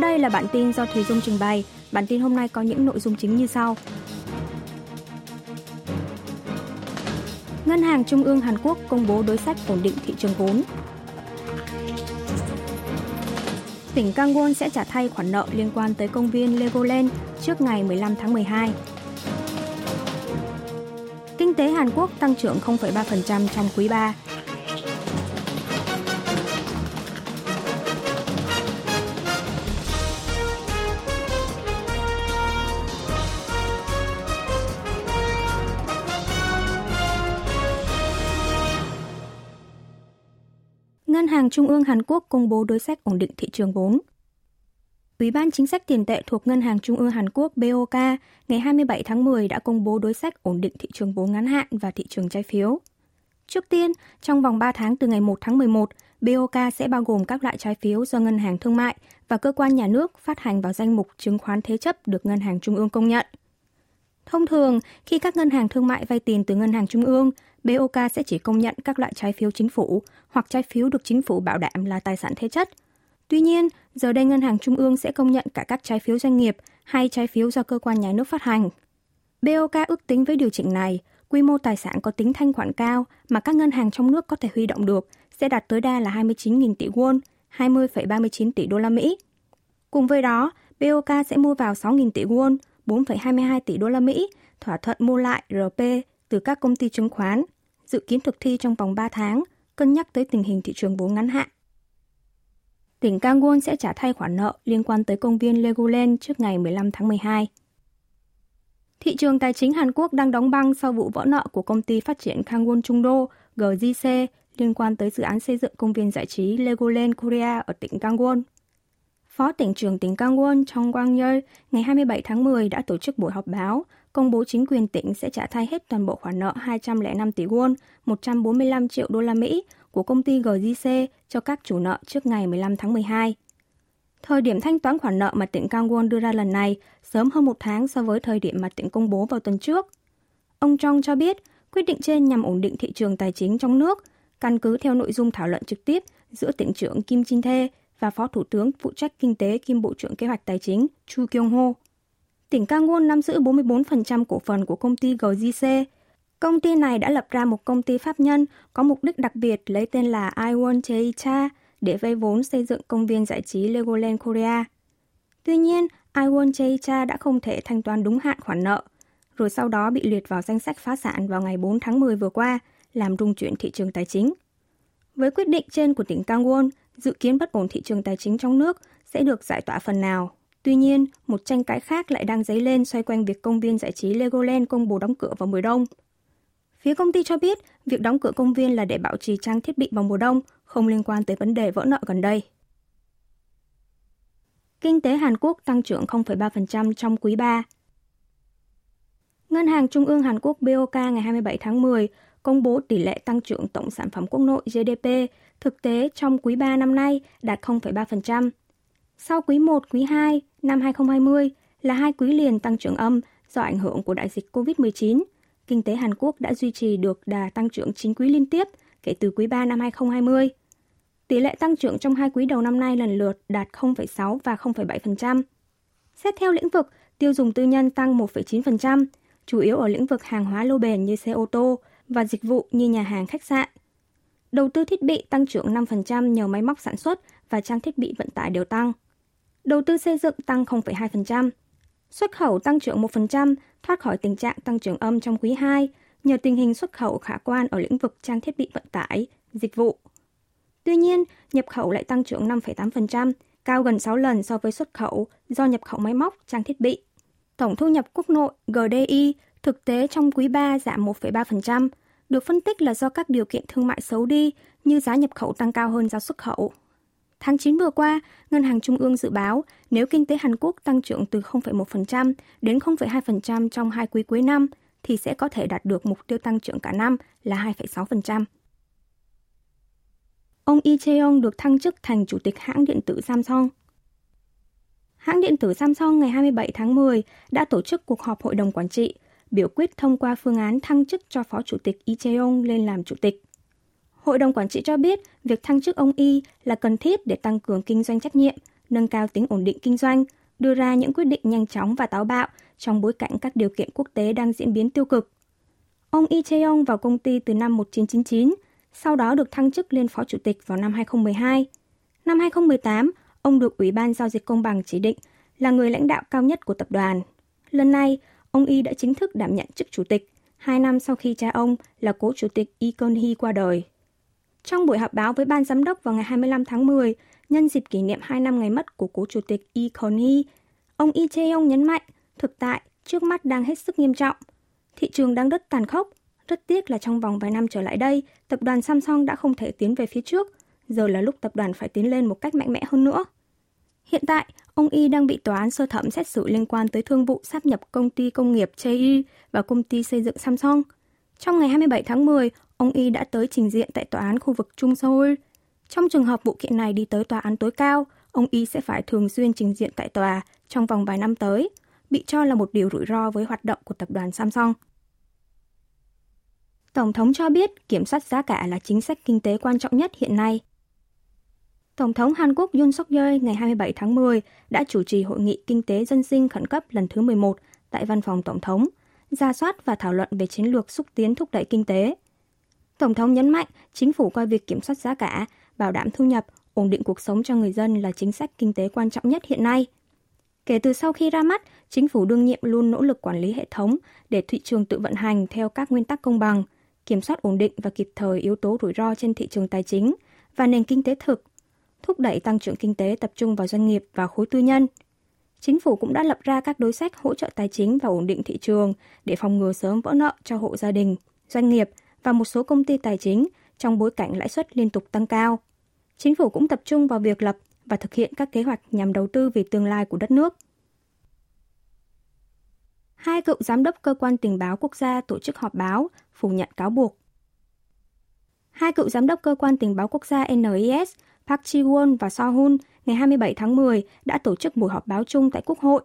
đây là bản tin do Thùy Dung trình bày. Bản tin hôm nay có những nội dung chính như sau. Ngân hàng Trung ương Hàn Quốc công bố đối sách ổn định thị trường vốn. Tỉnh Gangwon sẽ trả thay khoản nợ liên quan tới công viên Legoland trước ngày 15 tháng 12. Kinh tế Hàn Quốc tăng trưởng 0,3% trong quý 3. Ngân hàng Trung ương Hàn Quốc công bố đối sách ổn định thị trường vốn. Ủy ban chính sách tiền tệ thuộc Ngân hàng Trung ương Hàn Quốc BOK ngày 27 tháng 10 đã công bố đối sách ổn định thị trường vốn ngắn hạn và thị trường trái phiếu. Trước tiên, trong vòng 3 tháng từ ngày 1 tháng 11, BOK sẽ bao gồm các loại trái phiếu do ngân hàng thương mại và cơ quan nhà nước phát hành vào danh mục chứng khoán thế chấp được ngân hàng trung ương công nhận. Thông thường, khi các ngân hàng thương mại vay tiền từ ngân hàng trung ương, BOK sẽ chỉ công nhận các loại trái phiếu chính phủ hoặc trái phiếu được chính phủ bảo đảm là tài sản thế chấp. Tuy nhiên, giờ đây ngân hàng trung ương sẽ công nhận cả các trái phiếu doanh nghiệp hay trái phiếu do cơ quan nhà nước phát hành. BOK ước tính với điều chỉnh này, quy mô tài sản có tính thanh khoản cao mà các ngân hàng trong nước có thể huy động được sẽ đạt tối đa là 29.000 tỷ won, 20,39 tỷ đô la Mỹ. Cùng với đó, BOK sẽ mua vào 6.000 tỷ won, 4,22 tỷ đô la Mỹ, thỏa thuận mua lại RP từ các công ty chứng khoán, dự kiến thực thi trong vòng 3 tháng, cân nhắc tới tình hình thị trường vốn ngắn hạn. Tỉnh Gangwon sẽ trả thay khoản nợ liên quan tới công viên Legoland trước ngày 15 tháng 12. Thị trường tài chính Hàn Quốc đang đóng băng sau vụ vỡ nợ của công ty phát triển Kangwon Trung Đô GJC liên quan tới dự án xây dựng công viên giải trí Legoland Korea ở tỉnh Gangwon. Phó tỉnh trưởng tỉnh Gangwon Trong Quang Yeol ngày 27 tháng 10 đã tổ chức buổi họp báo công bố chính quyền tỉnh sẽ trả thay hết toàn bộ khoản nợ 205 tỷ won, 145 triệu đô la Mỹ của công ty GJC cho các chủ nợ trước ngày 15 tháng 12. Thời điểm thanh toán khoản nợ mà tỉnh Gangwon đưa ra lần này sớm hơn một tháng so với thời điểm mà tỉnh công bố vào tuần trước. Ông Trong cho biết quyết định trên nhằm ổn định thị trường tài chính trong nước, căn cứ theo nội dung thảo luận trực tiếp giữa tỉnh trưởng Kim Jin Thê và Phó Thủ tướng phụ trách kinh tế kiêm Bộ trưởng Kế hoạch Tài chính Chu Kyung Ho. Tỉnh Gangwon nắm giữ 44% cổ phần của công ty GJC. Công ty này đã lập ra một công ty pháp nhân có mục đích đặc biệt lấy tên là Iwon Cheicha để vay vốn xây dựng công viên giải trí Legoland Korea. Tuy nhiên, Iwon Cheicha đã không thể thanh toán đúng hạn khoản nợ, rồi sau đó bị liệt vào danh sách phá sản vào ngày 4 tháng 10 vừa qua, làm rung chuyển thị trường tài chính. Với quyết định trên của tỉnh Gangwon, dự kiến bất ổn thị trường tài chính trong nước sẽ được giải tỏa phần nào. Tuy nhiên, một tranh cãi khác lại đang dấy lên xoay quanh việc công viên giải trí Legoland công bố đóng cửa vào mùa đông. Phía công ty cho biết, việc đóng cửa công viên là để bảo trì trang thiết bị vào mùa đông, không liên quan tới vấn đề vỡ nợ gần đây. Kinh tế Hàn Quốc tăng trưởng 0,3% trong quý 3. Ngân hàng Trung ương Hàn Quốc BOK ngày 27 tháng 10 công bố tỷ lệ tăng trưởng tổng sản phẩm quốc nội GDP thực tế trong quý 3 năm nay đạt 0,3%. Sau quý 1, quý 2 năm 2020 là hai quý liền tăng trưởng âm do ảnh hưởng của đại dịch COVID-19, kinh tế Hàn Quốc đã duy trì được đà tăng trưởng chính quý liên tiếp kể từ quý 3 năm 2020. Tỷ lệ tăng trưởng trong hai quý đầu năm nay lần lượt đạt 0,6 và 0,7%. Xét theo lĩnh vực, tiêu dùng tư nhân tăng 1,9%, chủ yếu ở lĩnh vực hàng hóa lâu bền như xe ô tô và dịch vụ như nhà hàng khách sạn. Đầu tư thiết bị tăng trưởng 5% nhờ máy móc sản xuất và trang thiết bị vận tải đều tăng. Đầu tư xây dựng tăng 0,2%. Xuất khẩu tăng trưởng 1%, thoát khỏi tình trạng tăng trưởng âm trong quý 2 nhờ tình hình xuất khẩu khả quan ở lĩnh vực trang thiết bị vận tải, dịch vụ. Tuy nhiên, nhập khẩu lại tăng trưởng 5,8%, cao gần 6 lần so với xuất khẩu do nhập khẩu máy móc, trang thiết bị. Tổng thu nhập quốc nội GDI thực tế trong quý 3 giảm 1,3%, được phân tích là do các điều kiện thương mại xấu đi như giá nhập khẩu tăng cao hơn giá xuất khẩu. Tháng 9 vừa qua, Ngân hàng Trung ương dự báo nếu kinh tế Hàn Quốc tăng trưởng từ 0,1% đến 0,2% trong hai quý cuối năm, thì sẽ có thể đạt được mục tiêu tăng trưởng cả năm là 2,6%. Ông Lee Cheong được thăng chức thành chủ tịch hãng điện tử Samsung. Hãng điện tử Samsung ngày 27 tháng 10 đã tổ chức cuộc họp hội đồng quản trị, biểu quyết thông qua phương án thăng chức cho Phó Chủ tịch Lee Cheong lên làm Chủ tịch. Hội đồng quản trị cho biết việc thăng chức ông Y là cần thiết để tăng cường kinh doanh trách nhiệm, nâng cao tính ổn định kinh doanh, đưa ra những quyết định nhanh chóng và táo bạo trong bối cảnh các điều kiện quốc tế đang diễn biến tiêu cực. Ông Lee Cheong vào công ty từ năm 1999, sau đó được thăng chức lên phó chủ tịch vào năm 2012. Năm 2018, ông được Ủy ban Giao dịch Công bằng chỉ định là người lãnh đạo cao nhất của tập đoàn. Lần này, ông Y đã chính thức đảm nhận chức chủ tịch, hai năm sau khi cha ông là cố chủ tịch Lee Kun Hee qua đời. Trong buổi họp báo với ban giám đốc vào ngày 25 tháng 10, nhân dịp kỷ niệm 2 năm ngày mất của cố chủ tịch Lee Kun Hee, ông Lee Cheong nhấn mạnh thực tại trước mắt đang hết sức nghiêm trọng. Thị trường đang rất tàn khốc. Rất tiếc là trong vòng vài năm trở lại đây, tập đoàn Samsung đã không thể tiến về phía trước. Giờ là lúc tập đoàn phải tiến lên một cách mạnh mẽ hơn nữa. Hiện tại, ông Y đang bị tòa án sơ thẩm xét xử liên quan tới thương vụ sáp nhập công ty công nghiệp JI và công ty xây dựng Samsung. Trong ngày 27 tháng 10, ông Y đã tới trình diện tại tòa án khu vực Trung Seoul. Trong trường hợp vụ kiện này đi tới tòa án tối cao, ông Y sẽ phải thường xuyên trình diện tại tòa trong vòng vài năm tới, bị cho là một điều rủi ro với hoạt động của tập đoàn Samsung. Tổng thống cho biết kiểm soát giá cả là chính sách kinh tế quan trọng nhất hiện nay. Tổng thống Hàn Quốc Yoon suk yeol ngày 27 tháng 10 đã chủ trì hội nghị kinh tế dân sinh khẩn cấp lần thứ 11 tại văn phòng Tổng thống, ra soát và thảo luận về chiến lược xúc tiến thúc đẩy kinh tế. Tổng thống nhấn mạnh chính phủ coi việc kiểm soát giá cả, bảo đảm thu nhập, ổn định cuộc sống cho người dân là chính sách kinh tế quan trọng nhất hiện nay. Kể từ sau khi ra mắt, chính phủ đương nhiệm luôn nỗ lực quản lý hệ thống để thị trường tự vận hành theo các nguyên tắc công bằng, kiểm soát ổn định và kịp thời yếu tố rủi ro trên thị trường tài chính và nền kinh tế thực thúc đẩy tăng trưởng kinh tế tập trung vào doanh nghiệp và khối tư nhân. Chính phủ cũng đã lập ra các đối sách hỗ trợ tài chính và ổn định thị trường để phòng ngừa sớm vỡ nợ cho hộ gia đình, doanh nghiệp và một số công ty tài chính trong bối cảnh lãi suất liên tục tăng cao. Chính phủ cũng tập trung vào việc lập và thực hiện các kế hoạch nhằm đầu tư về tương lai của đất nước. Hai cựu giám đốc cơ quan tình báo quốc gia tổ chức họp báo phủ nhận cáo buộc. Hai cựu giám đốc cơ quan tình báo quốc gia NIS Park Ji-won và So Hun ngày 27 tháng 10 đã tổ chức buổi họp báo chung tại Quốc hội.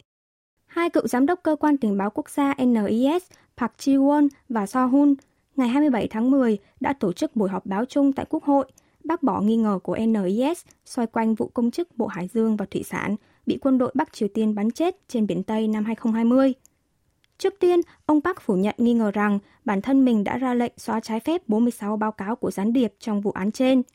Hai cựu giám đốc cơ quan tình báo quốc gia NIS Park Ji-won và So Hun ngày 27 tháng 10 đã tổ chức buổi họp báo chung tại Quốc hội, bác bỏ nghi ngờ của NIS xoay quanh vụ công chức Bộ Hải Dương và Thủy sản bị quân đội Bắc Triều Tiên bắn chết trên Biển Tây năm 2020. Trước tiên, ông Park phủ nhận nghi ngờ rằng bản thân mình đã ra lệnh xóa trái phép 46 báo cáo của gián điệp trong vụ án trên –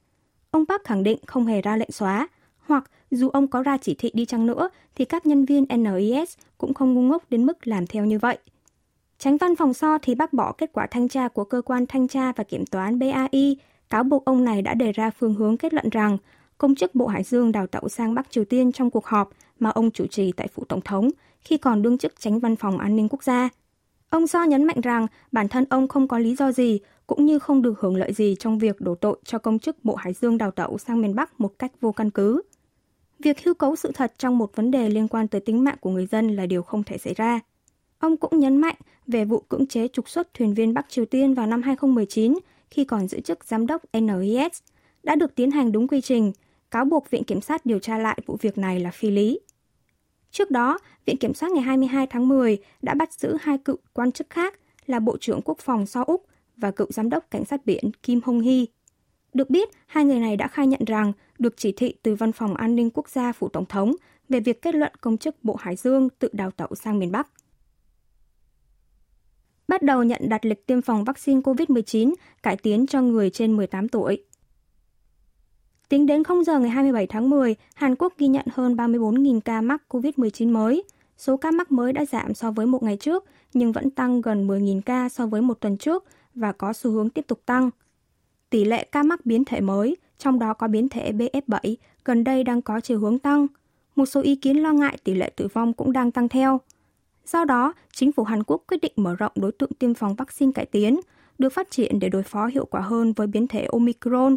Ông Park khẳng định không hề ra lệnh xóa, hoặc dù ông có ra chỉ thị đi chăng nữa thì các nhân viên NIS cũng không ngu ngốc đến mức làm theo như vậy. Tránh văn phòng so thì bác bỏ kết quả thanh tra của cơ quan thanh tra và kiểm toán BAI, cáo buộc ông này đã đề ra phương hướng kết luận rằng công chức Bộ Hải Dương đào tạo sang Bắc Triều Tiên trong cuộc họp mà ông chủ trì tại phủ tổng thống khi còn đương chức tránh văn phòng an ninh quốc gia. Ông So nhấn mạnh rằng bản thân ông không có lý do gì cũng như không được hưởng lợi gì trong việc đổ tội cho công chức Bộ Hải Dương đào tẩu sang miền Bắc một cách vô căn cứ. Việc hư cấu sự thật trong một vấn đề liên quan tới tính mạng của người dân là điều không thể xảy ra. Ông cũng nhấn mạnh về vụ cưỡng chế trục xuất thuyền viên Bắc Triều Tiên vào năm 2019 khi còn giữ chức giám đốc NIS đã được tiến hành đúng quy trình, cáo buộc Viện Kiểm sát điều tra lại vụ việc này là phi lý. Trước đó, Viện Kiểm sát ngày 22 tháng 10 đã bắt giữ hai cựu quan chức khác là Bộ trưởng Quốc phòng So Úc và cựu giám đốc cảnh sát biển Kim Hong Hee. Được biết, hai người này đã khai nhận rằng được chỉ thị từ Văn phòng An ninh Quốc gia phủ Tổng thống về việc kết luận công chức Bộ Hải Dương tự đào tẩu sang miền Bắc. Bắt đầu nhận đặt lịch tiêm phòng vaccine COVID-19 cải tiến cho người trên 18 tuổi. Tính đến 0 giờ ngày 27 tháng 10, Hàn Quốc ghi nhận hơn 34.000 ca mắc COVID-19 mới. Số ca mắc mới đã giảm so với một ngày trước, nhưng vẫn tăng gần 10.000 ca so với một tuần trước và có xu hướng tiếp tục tăng. Tỷ lệ ca mắc biến thể mới, trong đó có biến thể BF7, gần đây đang có chiều hướng tăng. Một số ý kiến lo ngại tỷ lệ tử vong cũng đang tăng theo. Do đó, chính phủ Hàn Quốc quyết định mở rộng đối tượng tiêm phòng vaccine cải tiến, được phát triển để đối phó hiệu quả hơn với biến thể Omicron.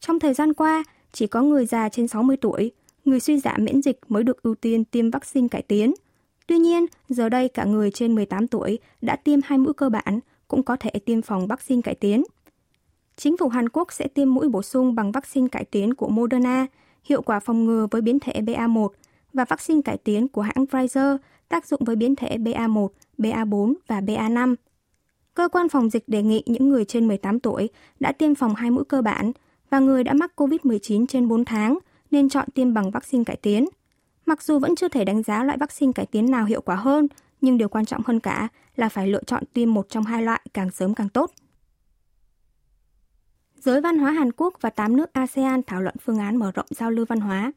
Trong thời gian qua, chỉ có người già trên 60 tuổi, người suy giảm miễn dịch mới được ưu tiên tiêm vaccine cải tiến. Tuy nhiên, giờ đây cả người trên 18 tuổi đã tiêm hai mũi cơ bản cũng có thể tiêm phòng vaccine cải tiến. Chính phủ Hàn Quốc sẽ tiêm mũi bổ sung bằng vaccine cải tiến của Moderna, hiệu quả phòng ngừa với biến thể BA1 và vaccine cải tiến của hãng Pfizer tác dụng với biến thể BA1, BA4 và BA5. Cơ quan phòng dịch đề nghị những người trên 18 tuổi đã tiêm phòng hai mũi cơ bản và người đã mắc COVID-19 trên 4 tháng nên chọn tiêm bằng vaccine cải tiến. Mặc dù vẫn chưa thể đánh giá loại vaccine cải tiến nào hiệu quả hơn, nhưng điều quan trọng hơn cả là phải lựa chọn tiêm một trong hai loại càng sớm càng tốt. Giới văn hóa Hàn Quốc và 8 nước ASEAN thảo luận phương án mở rộng giao lưu văn hóa.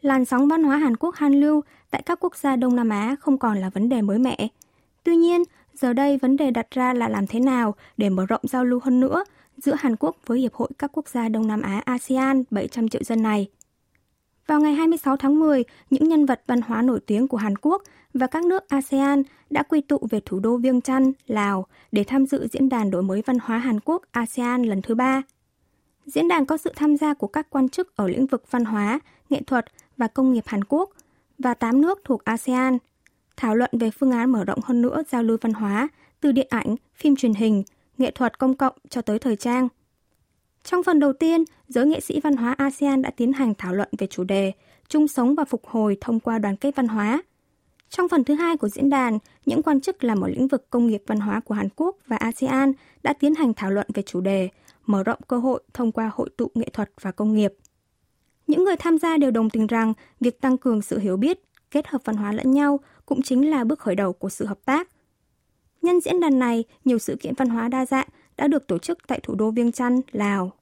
Làn sóng văn hóa Hàn Quốc Hàn lưu tại các quốc gia Đông Nam Á không còn là vấn đề mới mẻ. Tuy nhiên, giờ đây vấn đề đặt ra là làm thế nào để mở rộng giao lưu hơn nữa giữa Hàn Quốc với Hiệp hội các quốc gia Đông Nam Á ASEAN 700 triệu dân này. Vào ngày 26 tháng 10, những nhân vật văn hóa nổi tiếng của Hàn Quốc và các nước ASEAN đã quy tụ về thủ đô Viêng Chăn, Lào để tham dự diễn đàn đổi mới văn hóa Hàn Quốc ASEAN lần thứ ba. Diễn đàn có sự tham gia của các quan chức ở lĩnh vực văn hóa, nghệ thuật và công nghiệp Hàn Quốc và 8 nước thuộc ASEAN, thảo luận về phương án mở rộng hơn nữa giao lưu văn hóa từ điện ảnh, phim truyền hình, nghệ thuật công cộng cho tới thời trang. Trong phần đầu tiên, giới nghệ sĩ văn hóa ASEAN đã tiến hành thảo luận về chủ đề chung sống và phục hồi thông qua đoàn kết văn hóa. Trong phần thứ hai của diễn đàn, những quan chức làm ở lĩnh vực công nghiệp văn hóa của Hàn Quốc và ASEAN đã tiến hành thảo luận về chủ đề mở rộng cơ hội thông qua hội tụ nghệ thuật và công nghiệp. Những người tham gia đều đồng tình rằng việc tăng cường sự hiểu biết, kết hợp văn hóa lẫn nhau cũng chính là bước khởi đầu của sự hợp tác. Nhân diễn đàn này, nhiều sự kiện văn hóa đa dạng đã được tổ chức tại thủ đô Viêng Chăn, Lào.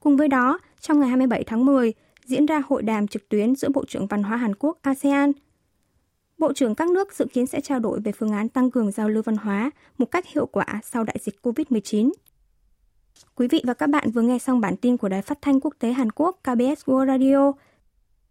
Cùng với đó, trong ngày 27 tháng 10, diễn ra hội đàm trực tuyến giữa Bộ trưởng Văn hóa Hàn Quốc ASEAN. Bộ trưởng các nước dự kiến sẽ trao đổi về phương án tăng cường giao lưu văn hóa một cách hiệu quả sau đại dịch COVID-19. Quý vị và các bạn vừa nghe xong bản tin của Đài Phát thanh Quốc tế Hàn Quốc KBS World Radio –